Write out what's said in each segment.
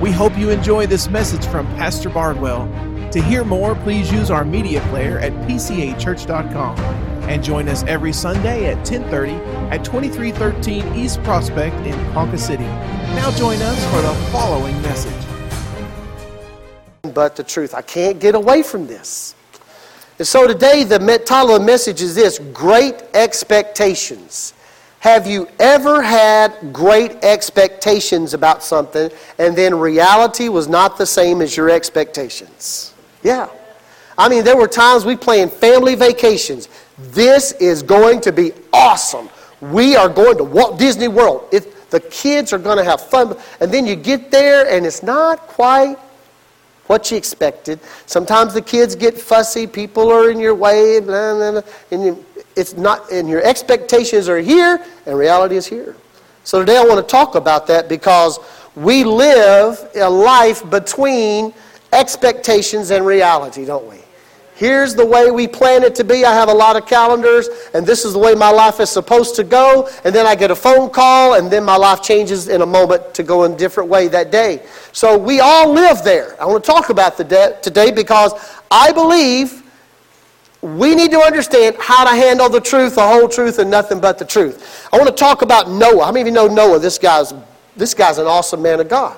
We hope you enjoy this message from Pastor Bardwell. To hear more, please use our media player at pcachurch.com and join us every Sunday at 10:30 at 2313 East Prospect in Ponca City. Now join us for the following message. But the truth, I can't get away from this. And so today the title of the message is this: Great Expectations. Have you ever had great expectations about something and then reality was not the same as your expectations? Yeah. I mean, there were times we planned family vacations. This is going to be awesome. We are going to Walt Disney World. It, the kids are going to have fun. And then you get there and it's not quite what you expected. Sometimes the kids get fussy. People are in your way. Blah, blah, blah, and you, it's not, and your expectations are here, and reality is here. So today I want to talk about that because we live a life between expectations and reality, don't we? Here's the way we plan it to be. I have a lot of calendars, and this is the way my life is supposed to go. And then I get a phone call, and then my life changes in a moment to go in a different way that day. So we all live there. I want to talk about the de- today because I believe we need to understand how to handle the truth, the whole truth, and nothing but the truth. I want to talk about Noah. How many of you know Noah? This guy's, this guy's an awesome man of God.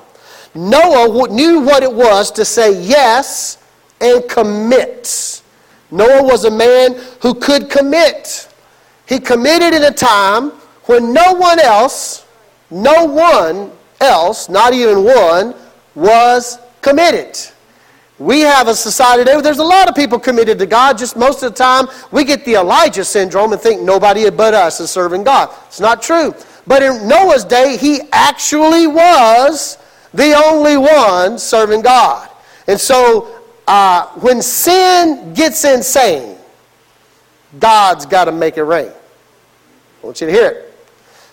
Noah knew what it was to say yes and commit. Noah was a man who could commit. He committed in a time when no one else, no one else, not even one, was committed. We have a society today where there's a lot of people committed to God. Just most of the time, we get the Elijah syndrome and think nobody but us is serving God. It's not true. But in Noah's day, he actually was the only one serving God. And so, uh, when sin gets insane, God's got to make it rain. I want you to hear it.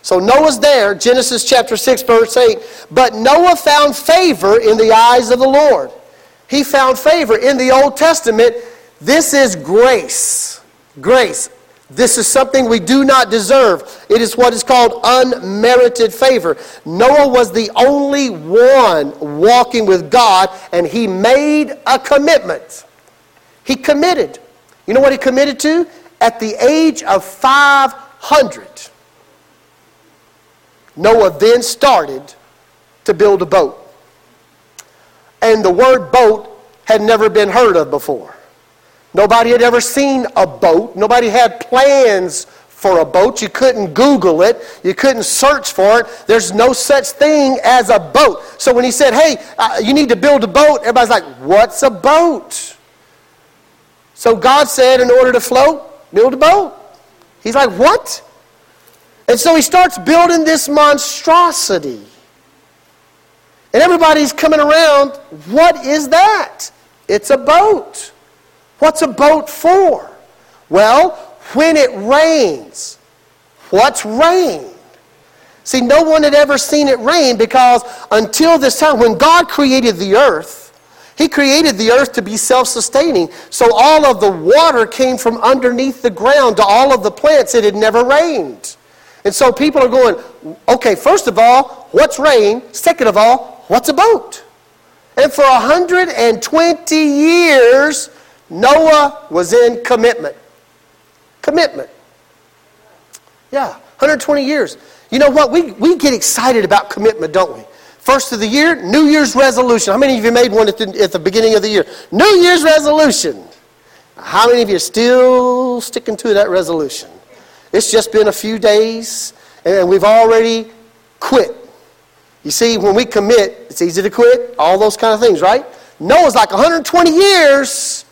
So Noah's there, Genesis chapter 6, verse 8. But Noah found favor in the eyes of the Lord. He found favor. In the Old Testament, this is grace. Grace. This is something we do not deserve. It is what is called unmerited favor. Noah was the only one walking with God, and he made a commitment. He committed. You know what he committed to? At the age of 500, Noah then started to build a boat and the word boat had never been heard of before. Nobody had ever seen a boat. Nobody had plans for a boat. You couldn't Google it. You couldn't search for it. There's no such thing as a boat. So when he said, hey, uh, you need to build a boat, everybody's like, what's a boat? So God said, in order to float, build a boat. He's like, what? And so he starts building this monstrosity. And everybody's coming around. What is that? It's a boat. What's a boat for? Well, when it rains. What's rain? See, no one had ever seen it rain because until this time, when God created the earth, He created the earth to be self sustaining. So all of the water came from underneath the ground to all of the plants. It had never rained. And so people are going, okay, first of all, what's rain? Second of all, What's a boat? And for 120 years, Noah was in commitment. Commitment. Yeah, 120 years. You know what? We, we get excited about commitment, don't we? First of the year, New Year's resolution. How many of you made one at the, at the beginning of the year? New Year's resolution. How many of you are still sticking to that resolution? It's just been a few days, and we've already quit you see, when we commit, it's easy to quit, all those kind of things, right? Noah's like 120 years,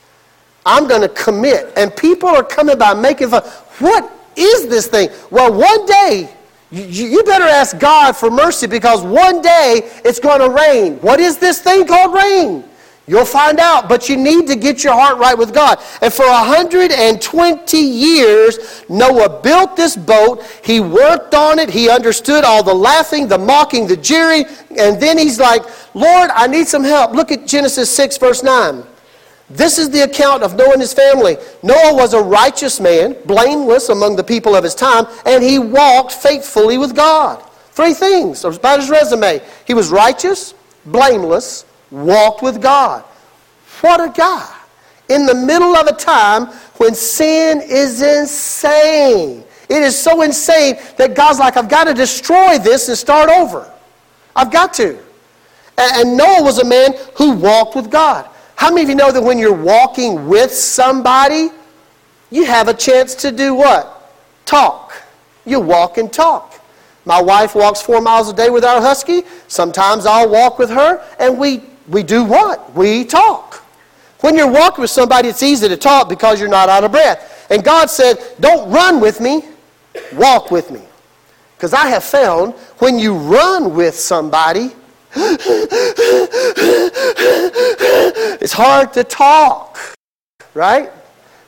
I'm going to commit. And people are coming by making fun. What is this thing? Well, one day, you, you better ask God for mercy because one day it's going to rain. What is this thing called rain? You'll find out, but you need to get your heart right with God. And for 120 years, Noah built this boat. He worked on it. He understood all the laughing, the mocking, the jeering. And then he's like, Lord, I need some help. Look at Genesis 6, verse 9. This is the account of Noah and his family. Noah was a righteous man, blameless among the people of his time, and he walked faithfully with God. Three things about his resume he was righteous, blameless, walked with God. What a guy. In the middle of a time when sin is insane. It is so insane that God's like, I've got to destroy this and start over. I've got to. And Noah was a man who walked with God. How many of you know that when you're walking with somebody, you have a chance to do what? Talk. You walk and talk. My wife walks four miles a day with our husky. Sometimes I'll walk with her, and we, we do what? We talk. When you're walking with somebody, it's easy to talk because you're not out of breath. And God said, Don't run with me, walk with me. Because I have found when you run with somebody, it's hard to talk, right?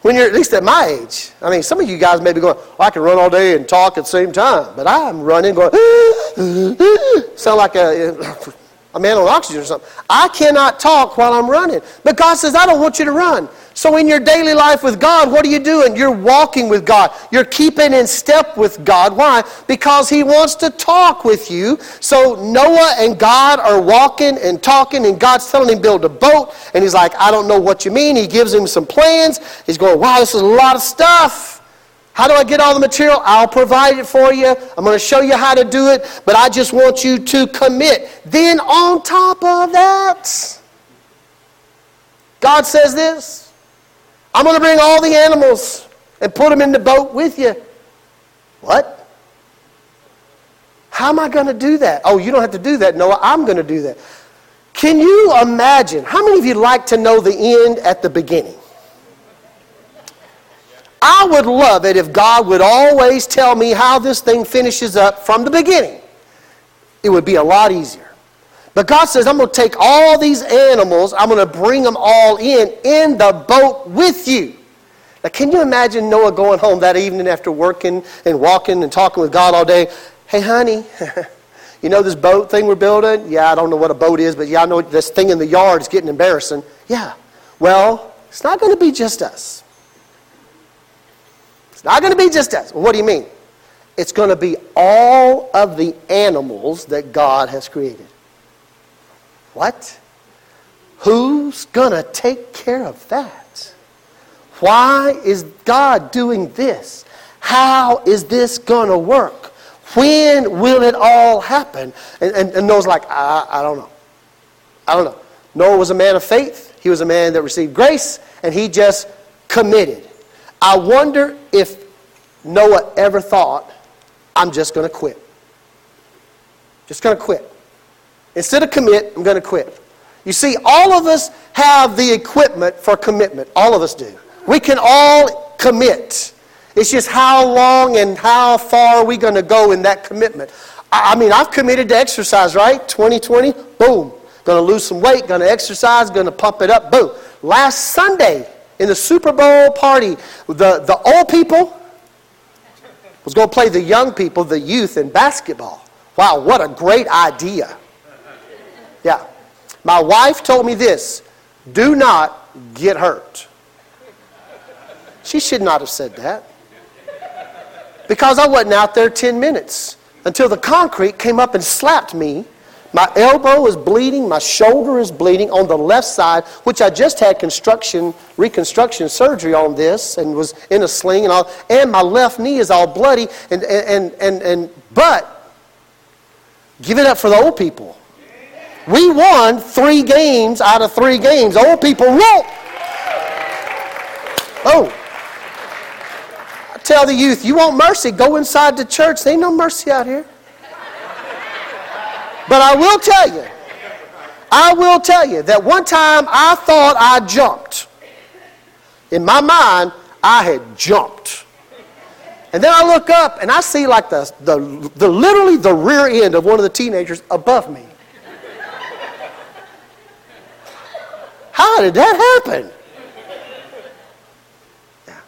When you're at least at my age. I mean, some of you guys may be going, oh, I can run all day and talk at the same time. But I'm running, going, sound like a a man on oxygen or something. I cannot talk while I'm running. But God says, I don't want you to run. So in your daily life with God, what are you doing? You're walking with God. You're keeping in step with God. Why? Because He wants to talk with you. So Noah and God are walking and talking, and God's telling him build a boat. And he's like, I don't know what you mean. He gives him some plans. He's going, wow, this is a lot of stuff. How do I get all the material? I'll provide it for you. I'm going to show you how to do it, but I just want you to commit. Then, on top of that, God says this I'm going to bring all the animals and put them in the boat with you. What? How am I going to do that? Oh, you don't have to do that, Noah. I'm going to do that. Can you imagine? How many of you like to know the end at the beginning? I would love it if God would always tell me how this thing finishes up from the beginning. It would be a lot easier. But God says, I'm going to take all these animals, I'm going to bring them all in, in the boat with you. Now, can you imagine Noah going home that evening after working and walking and talking with God all day? Hey, honey, you know this boat thing we're building? Yeah, I don't know what a boat is, but yeah, I know this thing in the yard is getting embarrassing. Yeah. Well, it's not going to be just us. Not going to be just us. what do you mean? It's going to be all of the animals that God has created. What? Who's going to take care of that? Why is God doing this? How is this going to work? When will it all happen? And, and, and Noah's like, I, I don't know. I don't know. Noah was a man of faith. He was a man that received grace, and he just committed. I wonder if Noah ever thought, I'm just going to quit. Just going to quit. Instead of commit, I'm going to quit. You see, all of us have the equipment for commitment. All of us do. We can all commit. It's just how long and how far are we going to go in that commitment. I mean, I've committed to exercise, right? 2020, boom. Going to lose some weight, going to exercise, going to pump it up, boom. Last Sunday, in the Super Bowl party, the, the old people was going to play the young people, the youth, in basketball. Wow, what a great idea. Yeah. My wife told me this do not get hurt. She should not have said that. Because I wasn't out there 10 minutes until the concrete came up and slapped me my elbow is bleeding, my shoulder is bleeding on the left side, which I just had construction, reconstruction surgery on this and was in a sling and all, and my left knee is all bloody and and and and but give it up for the old people. We won three games out of three games. Old people won't. Oh. I tell the youth, you want mercy, go inside the church. There ain't no mercy out here. But I will tell you, I will tell you that one time I thought I jumped. In my mind, I had jumped. And then I look up and I see like the, the, the literally the rear end of one of the teenagers above me. How did that happen? Yeah.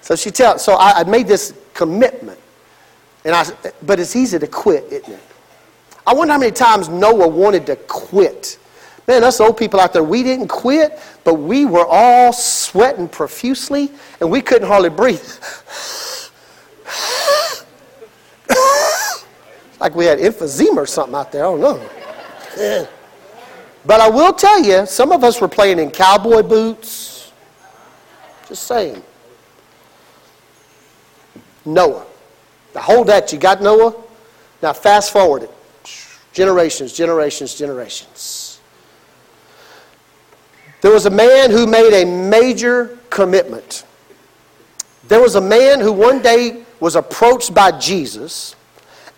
So she tells, so I, I made this commitment. And I, but it's easy to quit, isn't it? I wonder how many times Noah wanted to quit. Man, us old people out there, we didn't quit, but we were all sweating profusely and we couldn't hardly breathe. like we had emphysema or something out there. I don't know. But I will tell you, some of us were playing in cowboy boots. Just saying. Noah. Now hold that. You got Noah? Now fast forward it. Generations, generations, generations. There was a man who made a major commitment. There was a man who one day was approached by Jesus,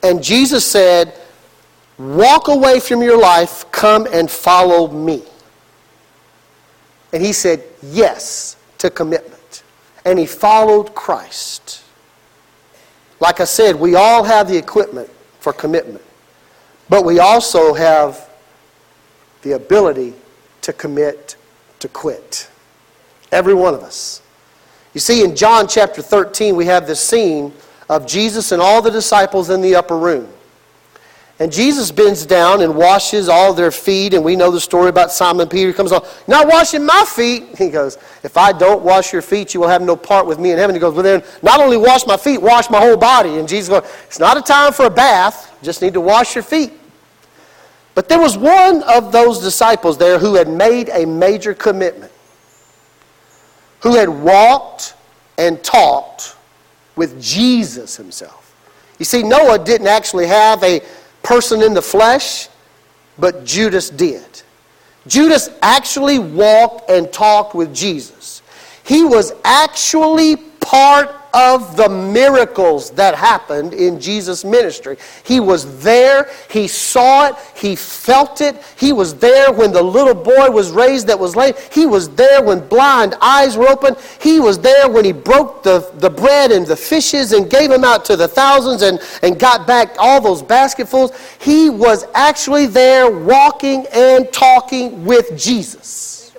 and Jesus said, Walk away from your life, come and follow me. And he said yes to commitment. And he followed Christ. Like I said, we all have the equipment for commitment, but we also have the ability to commit to quit. Every one of us. You see, in John chapter 13, we have this scene of Jesus and all the disciples in the upper room. And Jesus bends down and washes all their feet. And we know the story about Simon Peter. He comes on, not washing my feet. He goes, if I don't wash your feet, you will have no part with me in heaven. He goes, well then, not only wash my feet, wash my whole body. And Jesus goes, it's not a time for a bath. Just need to wash your feet. But there was one of those disciples there who had made a major commitment, who had walked and talked with Jesus himself. You see, Noah didn't actually have a person in the flesh, but Judas did. Judas actually walked and talked with Jesus. He was actually part of the miracles that happened in Jesus' ministry. He was there, he saw it, he felt it. He was there when the little boy was raised that was lame. He was there when blind eyes were opened. He was there when he broke the, the bread and the fishes and gave them out to the thousands and, and got back all those basketfuls. He was actually there walking and talking with Jesus.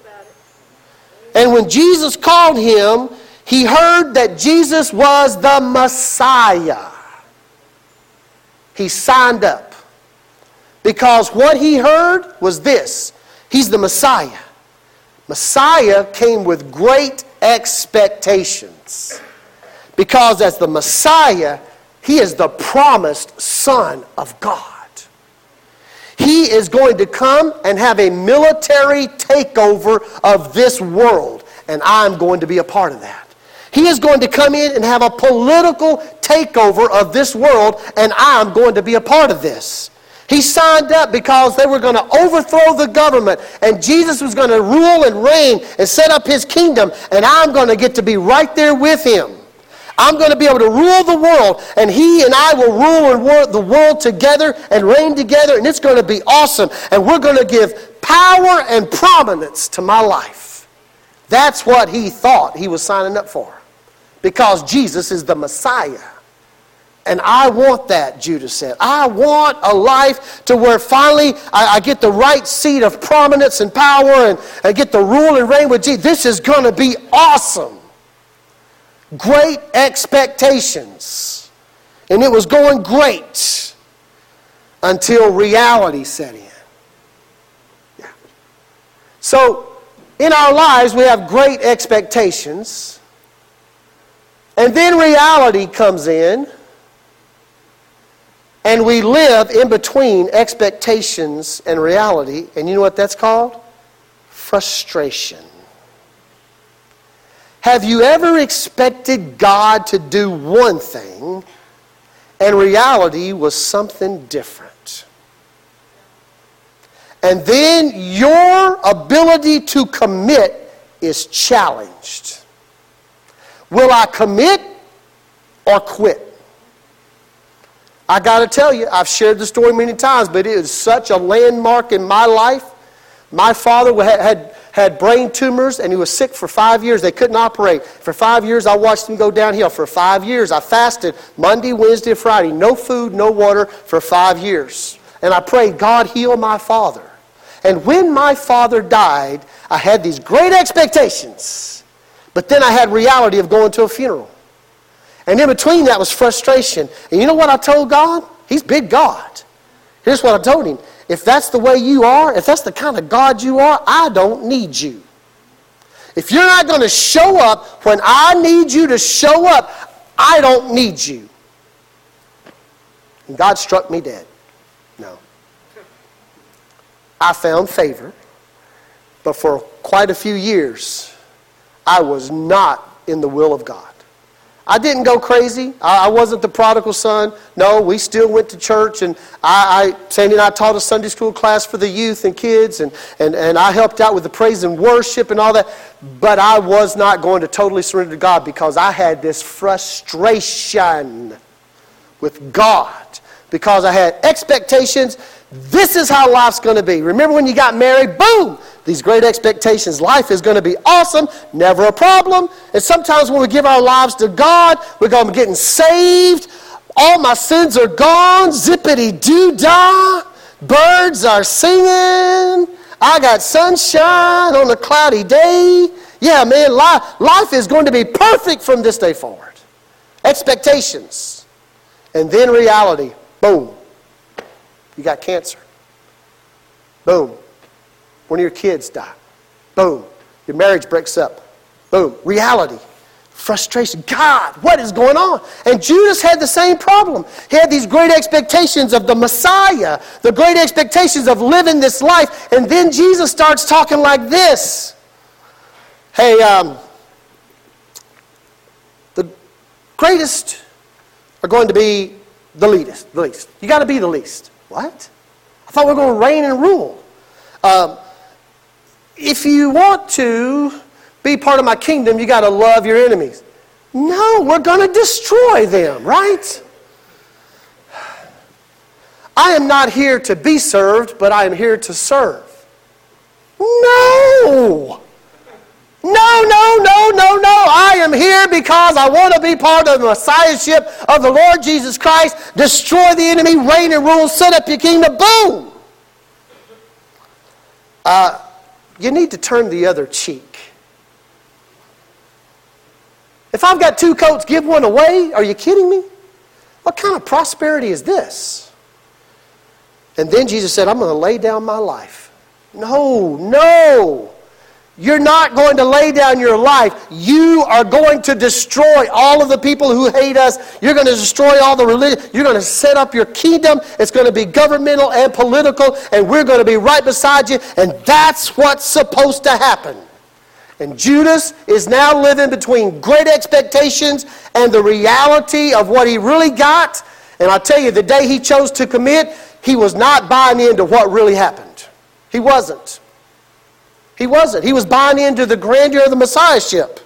And when Jesus called him, he heard that Jesus was the Messiah. He signed up. Because what he heard was this He's the Messiah. Messiah came with great expectations. Because as the Messiah, he is the promised Son of God. He is going to come and have a military takeover of this world, and I'm going to be a part of that. He is going to come in and have a political takeover of this world, and I'm going to be a part of this. He signed up because they were going to overthrow the government, and Jesus was going to rule and reign and set up his kingdom, and I'm going to get to be right there with him. I'm going to be able to rule the world, and he and I will rule and work the world together and reign together, and it's going to be awesome. And we're going to give power and prominence to my life. That's what he thought he was signing up for because Jesus is the Messiah. And I want that, Judas said. I want a life to where finally I, I get the right seat of prominence and power and I get the rule and reign with Jesus. This is going to be awesome. Great expectations. And it was going great until reality set in. Yeah. So, in our lives, we have great expectations. And then reality comes in, and we live in between expectations and reality. And you know what that's called? Frustration. Have you ever expected God to do one thing, and reality was something different? And then your ability to commit is challenged. Will I commit or quit? I got to tell you, I've shared the story many times, but it is such a landmark in my life. My father had, had, had brain tumors and he was sick for five years. They couldn't operate. For five years, I watched him go downhill. For five years, I fasted Monday, Wednesday, Friday. No food, no water for five years. And I prayed, God, heal my father. And when my father died, I had these great expectations but then I had reality of going to a funeral. And in between that was frustration. And you know what I told God? He's big God. Here's what I told him. If that's the way you are, if that's the kind of God you are, I don't need you. If you're not going to show up when I need you to show up, I don't need you. And God struck me dead. No. I found favor, but for quite a few years, I was not in the will of God. I didn't go crazy. I, wasn't the prodigal son. No, we still went to church, and I, I, Sandy and I taught a Sunday school class for the youth and kids, and, and, and I helped out with the praise and worship and all that. But I was not going to totally surrender to God because I had this frustration with God because I had expectations. This is how life's going to be. Remember when you got married? Boom! these great expectations. Life is going to be awesome, never a problem. And sometimes when we give our lives to God, we're going to be getting saved. All my sins are gone, zippity doo dah. Birds are singing. I got sunshine on a cloudy day. Yeah, man, life, life is going to be perfect from this day forward. Expectations. And then reality. Boom. You got cancer. Boom. One of your kids die. Boom. Your marriage breaks up. Boom. Reality. Frustration. God, what is going on? And Judas had the same problem. He had these great expectations of the Messiah, the great expectations of living this life. And then Jesus starts talking like this Hey, um, the greatest are going to be the least. The least. You got to be the least. What? I thought we were going to reign and rule. Um, if you want to be part of my kingdom, you got to love your enemies. No, we're going to destroy them, right? I am not here to be served, but I am here to serve. No! No, no, no, no, no. I am here because I want to be part of the Messiahship of the Lord Jesus Christ. Destroy the enemy, reign and rule, set up your kingdom. Boom! Uh, you need to turn the other cheek. If I've got two coats, give one away? Are you kidding me? What kind of prosperity is this? And then Jesus said, I'm going to lay down my life. No, no. You're not going to lay down your life. You are going to destroy all of the people who hate us. You're going to destroy all the religion. You're going to set up your kingdom. It's going to be governmental and political, and we're going to be right beside you. And that's what's supposed to happen. And Judas is now living between great expectations and the reality of what he really got. And I tell you, the day he chose to commit, he was not buying into what really happened. He wasn't. He wasn't. He was buying into the grandeur of the Messiahship.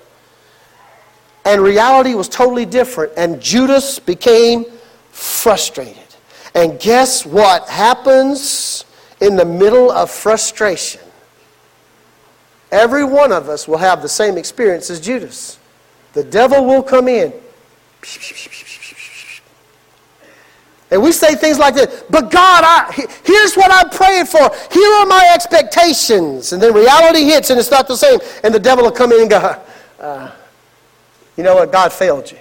And reality was totally different. And Judas became frustrated. And guess what happens in the middle of frustration? Every one of us will have the same experience as Judas. The devil will come in. And we say things like this, but God, I, here's what I'm praying for. Here are my expectations. And then reality hits and it's not the same. And the devil will come in and go, uh, you know what? God failed you.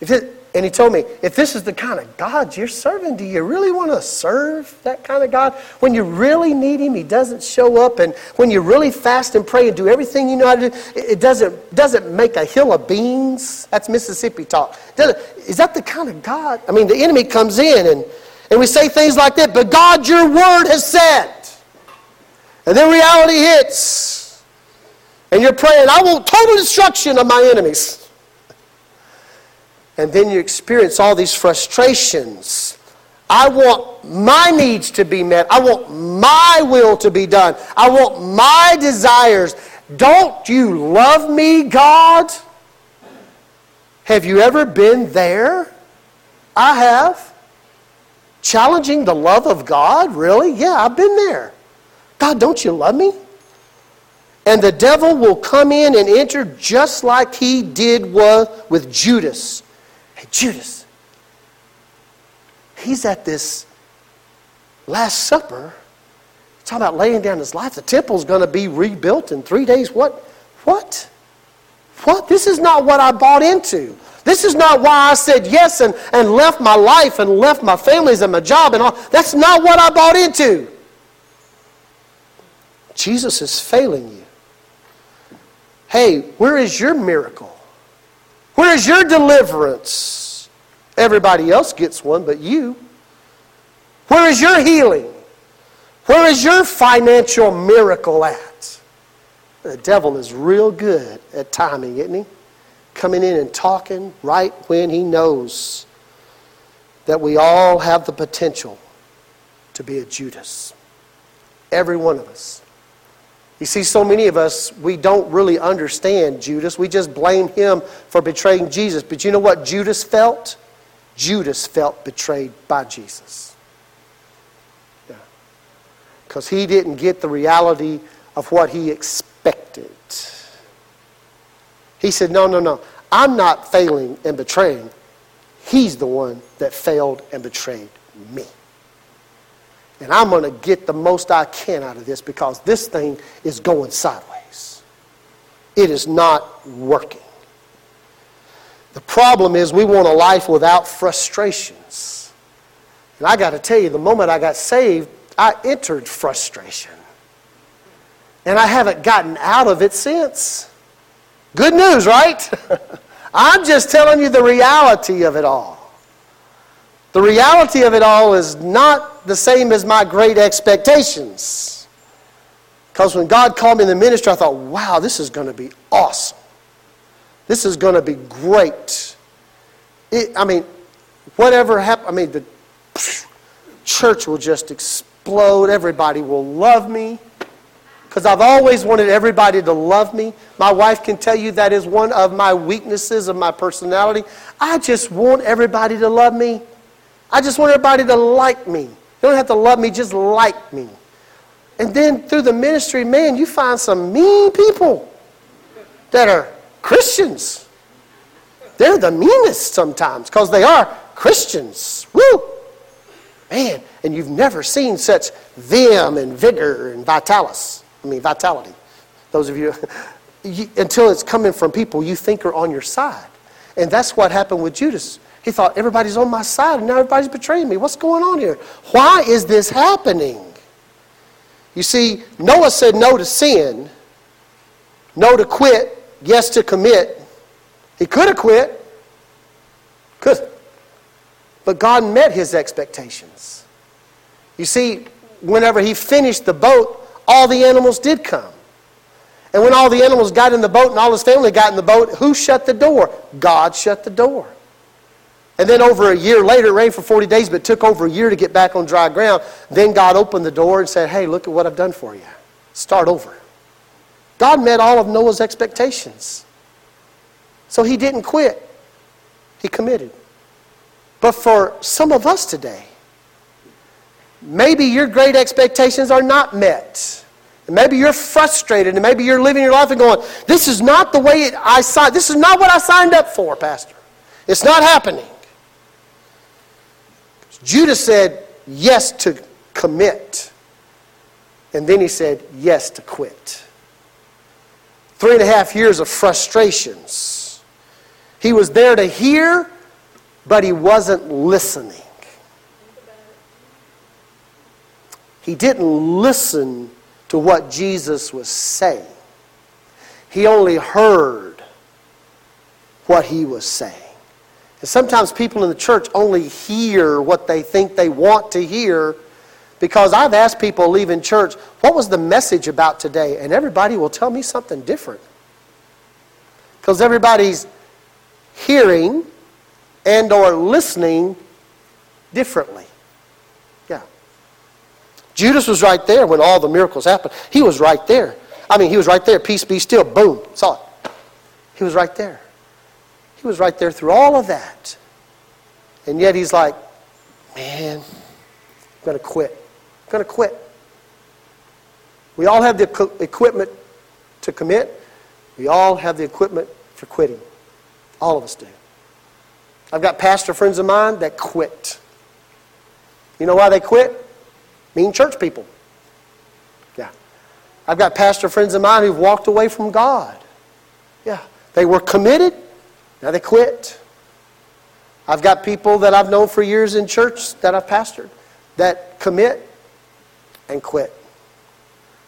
If it, and he told me, if this is the kind of God you're serving, do you really want to serve that kind of God? When you really need him, he doesn't show up. And when you really fast and pray and do everything you know how to do, it doesn't, doesn't make a hill of beans. That's Mississippi talk. Is that the kind of God? I mean, the enemy comes in and, and we say things like that, but God, your word has said. And then reality hits. And you're praying, I want total destruction of my enemies. And then you experience all these frustrations. I want my needs to be met. I want my will to be done. I want my desires. Don't you love me, God? Have you ever been there? I have. Challenging the love of God? Really? Yeah, I've been there. God, don't you love me? And the devil will come in and enter just like he did with Judas. Judas, he's at this Last Supper. Talking about laying down his life. The temple's going to be rebuilt in three days. What? What? What? This is not what I bought into. This is not why I said yes and, and left my life and left my families and my job and all. That's not what I bought into. Jesus is failing you. Hey, where is your miracle? Where's your deliverance? Everybody else gets one but you. Where is your healing? Where is your financial miracle at? The devil is real good at timing, isn't he? Coming in and talking right when he knows that we all have the potential to be a Judas. Every one of us. You see, so many of us, we don't really understand Judas. We just blame him for betraying Jesus. But you know what Judas felt? Judas felt betrayed by Jesus. Yeah. Because he didn't get the reality of what he expected. He said, No, no, no. I'm not failing and betraying. He's the one that failed and betrayed me. And I'm going to get the most I can out of this because this thing is going sideways. It is not working. The problem is we want a life without frustrations. And I got to tell you, the moment I got saved, I entered frustration. And I haven't gotten out of it since. Good news, right? I'm just telling you the reality of it all. The reality of it all is not the same as my great expectations. Because when God called me in the ministry, I thought, wow, this is going to be awesome. This is going to be great. It, I mean, whatever happens, I mean, the church will just explode. Everybody will love me. Because I've always wanted everybody to love me. My wife can tell you that is one of my weaknesses of my personality. I just want everybody to love me. I just want everybody to like me. You don't have to love me, just like me. And then through the ministry, man, you find some mean people that are Christians. They're the meanest sometimes because they are Christians. Woo! Man, and you've never seen such vim and vigor and vitalis. I mean, vitality. Those of you, you until it's coming from people you think are on your side. And that's what happened with Judas. He thought, everybody's on my side, and now everybody's betraying me. What's going on here? Why is this happening? You see, Noah said no to sin, no to quit, yes to commit. He could have quit. Could. But God met his expectations. You see, whenever he finished the boat, all the animals did come. And when all the animals got in the boat and all his family got in the boat, who shut the door? God shut the door. And then over a year later, it rained for 40 days, but took over a year to get back on dry ground. Then God opened the door and said, Hey, look at what I've done for you. Start over. God met all of Noah's expectations. So he didn't quit, he committed. But for some of us today, maybe your great expectations are not met. And maybe you're frustrated, and maybe you're living your life and going, This is not the way I signed, this is not what I signed up for, Pastor. It's not happening. Judas said yes to commit. And then he said yes to quit. Three and a half years of frustrations. He was there to hear, but he wasn't listening. He didn't listen to what Jesus was saying. He only heard what he was saying. And sometimes people in the church only hear what they think they want to hear because I've asked people leaving church, what was the message about today? And everybody will tell me something different. Because everybody's hearing and or listening differently. Yeah. Judas was right there when all the miracles happened. He was right there. I mean, he was right there. Peace be still. Boom. Saw it. He was right there. Was right there through all of that. And yet he's like, man, I'm going to quit. I'm going to quit. We all have the equipment to commit. We all have the equipment for quitting. All of us do. I've got pastor friends of mine that quit. You know why they quit? Mean church people. Yeah. I've got pastor friends of mine who've walked away from God. Yeah. They were committed, now they quit. I've got people that I've known for years in church that I've pastored that commit and quit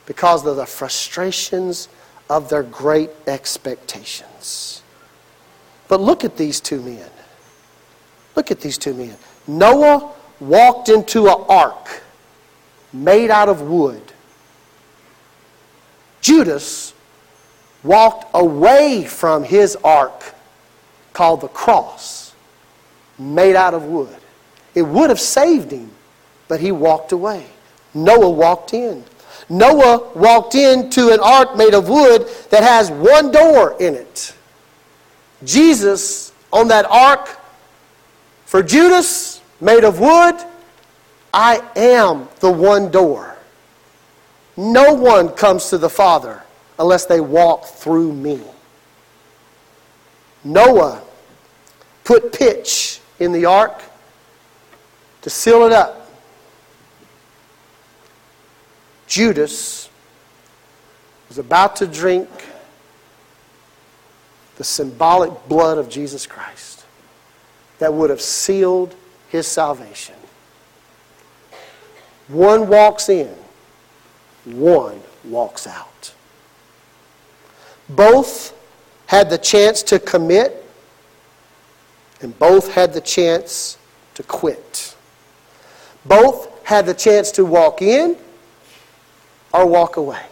because of the frustrations of their great expectations. But look at these two men. Look at these two men. Noah walked into an ark made out of wood. Judas walked away from his ark called the cross, made out of wood. It would have saved him, but he walked away. Noah walked in. Noah walked into an ark made of wood that has one door in it. Jesus on that ark for Judas, made of wood, I am the one door. No one comes to the Father unless they walk through me. Noah put pitch in the ark to seal it up. Judas was about to drink the symbolic blood of Jesus Christ that would have sealed his salvation. One walks in, one walks out. Both had the chance to commit, and both had the chance to quit. Both had the chance to walk in or walk away.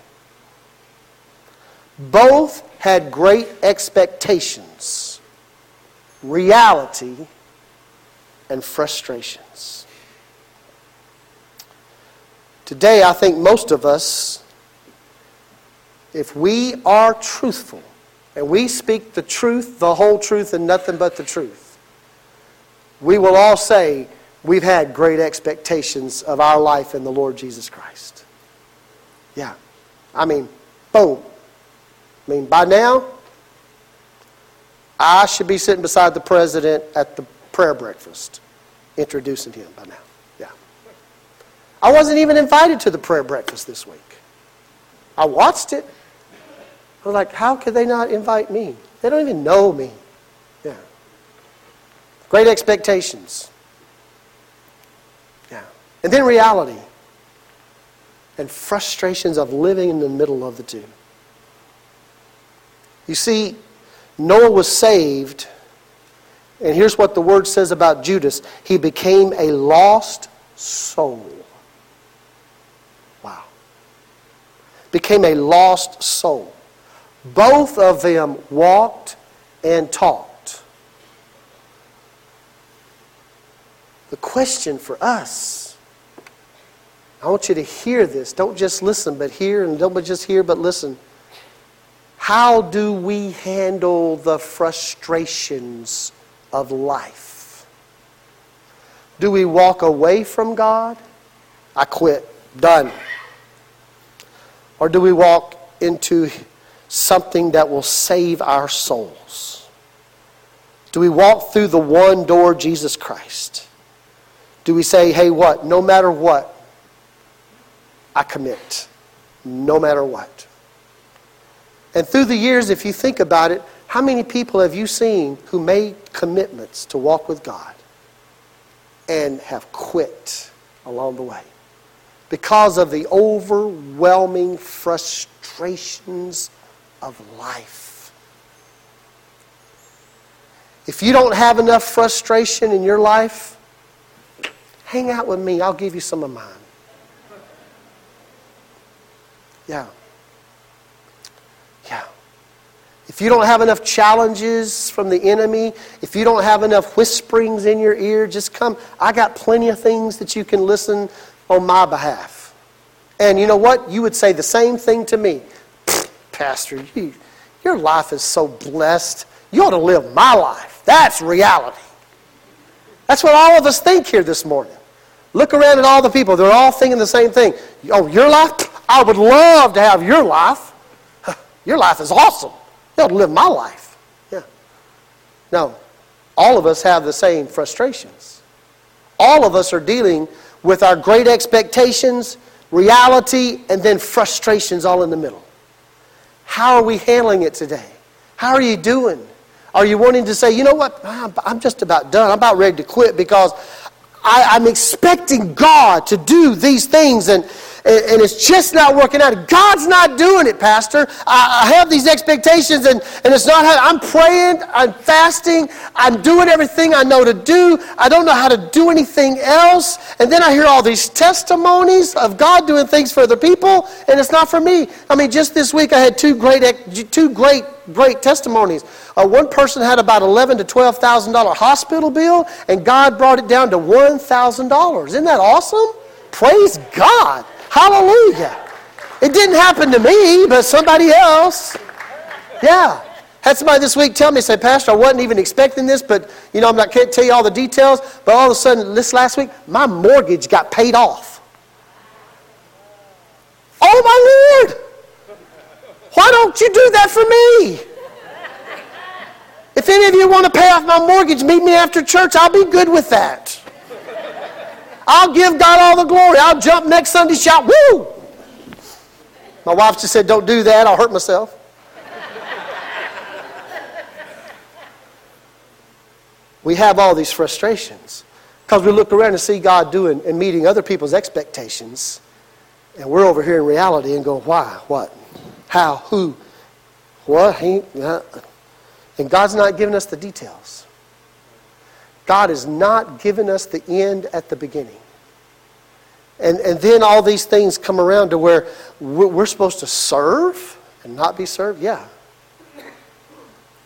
Both had great expectations, reality, and frustrations. Today, I think most of us, if we are truthful and we speak the truth, the whole truth, and nothing but the truth, we will all say we've had great expectations of our life in the Lord Jesus Christ. Yeah. I mean, boom. I mean, by now, I should be sitting beside the president at the prayer breakfast, introducing him by now. Yeah. I wasn't even invited to the prayer breakfast this week. I watched it. I was like, how could they not invite me? They don't even know me. Great expectations. Yeah. And then reality. And frustrations of living in the middle of the two. You see, Noah was saved and here's what the word says about Judas he became a lost soul. Wow. Became a lost soul. Both of them walked and talked. The question for us, I want you to hear this. Don't just listen, but hear, and don't just hear, but listen. How do we handle the frustrations of life? Do we walk away from God? I quit. Done. Or do we walk into something that will save our souls? Do we walk through the one door, Jesus Christ? Do we say, hey, what? No matter what, I commit. No matter what. And through the years, if you think about it, how many people have you seen who made commitments to walk with God and have quit along the way because of the overwhelming frustrations of life? If you don't have enough frustration in your life, hang out with me. I'll give you some of mine. Yeah. Yeah. If you don't have enough challenges from the enemy, if you don't have enough whisperings in your ear, just come. I got plenty of things that you can listen on my behalf. And you know what? You would say the same thing to me. Pastor, you, your life is so blessed. You ought to live my life. That's reality. That's what all of us think here this morning. Look around at all the people. They're all thinking the same thing. Oh, your life? I would love to have your life. Your life is awesome. You ought to live my life. Yeah. No. All of us have the same frustrations. All of us are dealing with our great expectations, reality, and then frustrations all in the middle. How are we handling it today? How are you doing? Are you wanting to say, you know what, I'm just about done. I'm about ready to quit because I, am expecting God to do these things and, and, and it's just not working out. God's not doing it, Pastor. I, I have these expectations and, and it's not how I'm praying, I'm fasting, I'm doing everything I know to do. I don't know how to do anything else. And then I hear all these testimonies of God doing things for other people, and it's not for me. I mean, just this week I had two great, two great, great testimonies. Uh, one person had about eleven to twelve thousand dollar hospital bill, and God brought it down to one thousand dollars. Isn't that awesome? Praise God! Hallelujah! It didn't happen to me, but somebody else. Yeah. Had somebody this week tell me, say, Pastor, I wasn't even expecting this, but you know, I'm not can't tell you all the details. But all of a sudden, this last week, my mortgage got paid off. Oh my Lord! Why don't you do that for me? If any of you want to pay off my mortgage, meet me after church. I'll be good with that. I'll give God all the glory. I'll jump next Sunday, shout, woo! My wife just said, don't do that. I'll hurt myself. we have all these frustrations because we look around and see God doing and meeting other people's expectations, and we're over here in reality and go, why? What? How? Who? What? He, uh, and God's not giving us the details. God is not giving us the end at the beginning. And, and then all these things come around to where we're, we're supposed to serve and not be served? Yeah.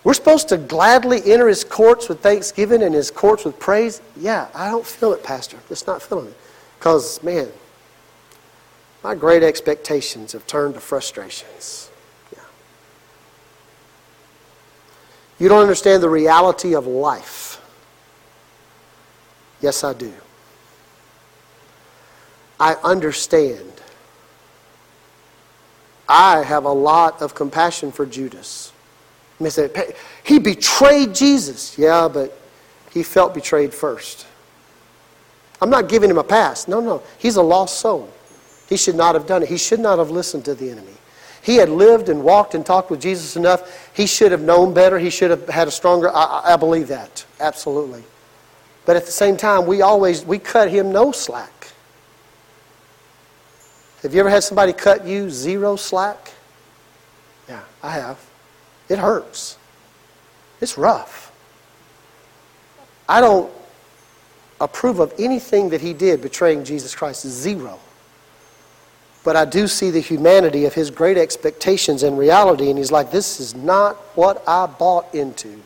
We're supposed to gladly enter his courts with thanksgiving and his courts with praise? Yeah, I don't feel it, Pastor. Just not feeling it. Because, man, my great expectations have turned to frustrations. Yeah. You don't understand the reality of life. Yes, I do. I understand. I have a lot of compassion for Judas. He betrayed Jesus. Yeah, but he felt betrayed first. I'm not giving him a pass. No, no. He's a lost soul. He should not have done it. He should not have listened to the enemy. He had lived and walked and talked with Jesus enough. He should have known better. He should have had a stronger. I, I believe that. Absolutely. But at the same time, we always we cut him no slack. Have you ever had somebody cut you zero slack? Yeah, I have. It hurts. It's rough. I don't approve of anything that he did betraying Jesus Christ. Zero. But I do see the humanity of his great expectations and reality, and he's like, This is not what I bought into.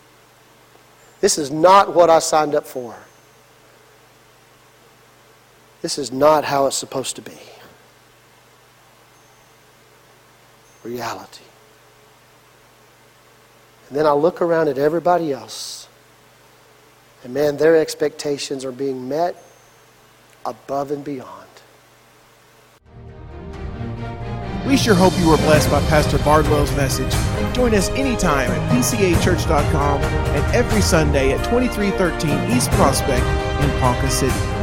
This is not what I signed up for. This is not how it's supposed to be. Reality. And then I look around at everybody else, and man, their expectations are being met above and beyond. We sure hope you were blessed by Pastor Bardwell's message. Join us anytime at pcachurch.com and every Sunday at 2313 East Prospect in Ponca City.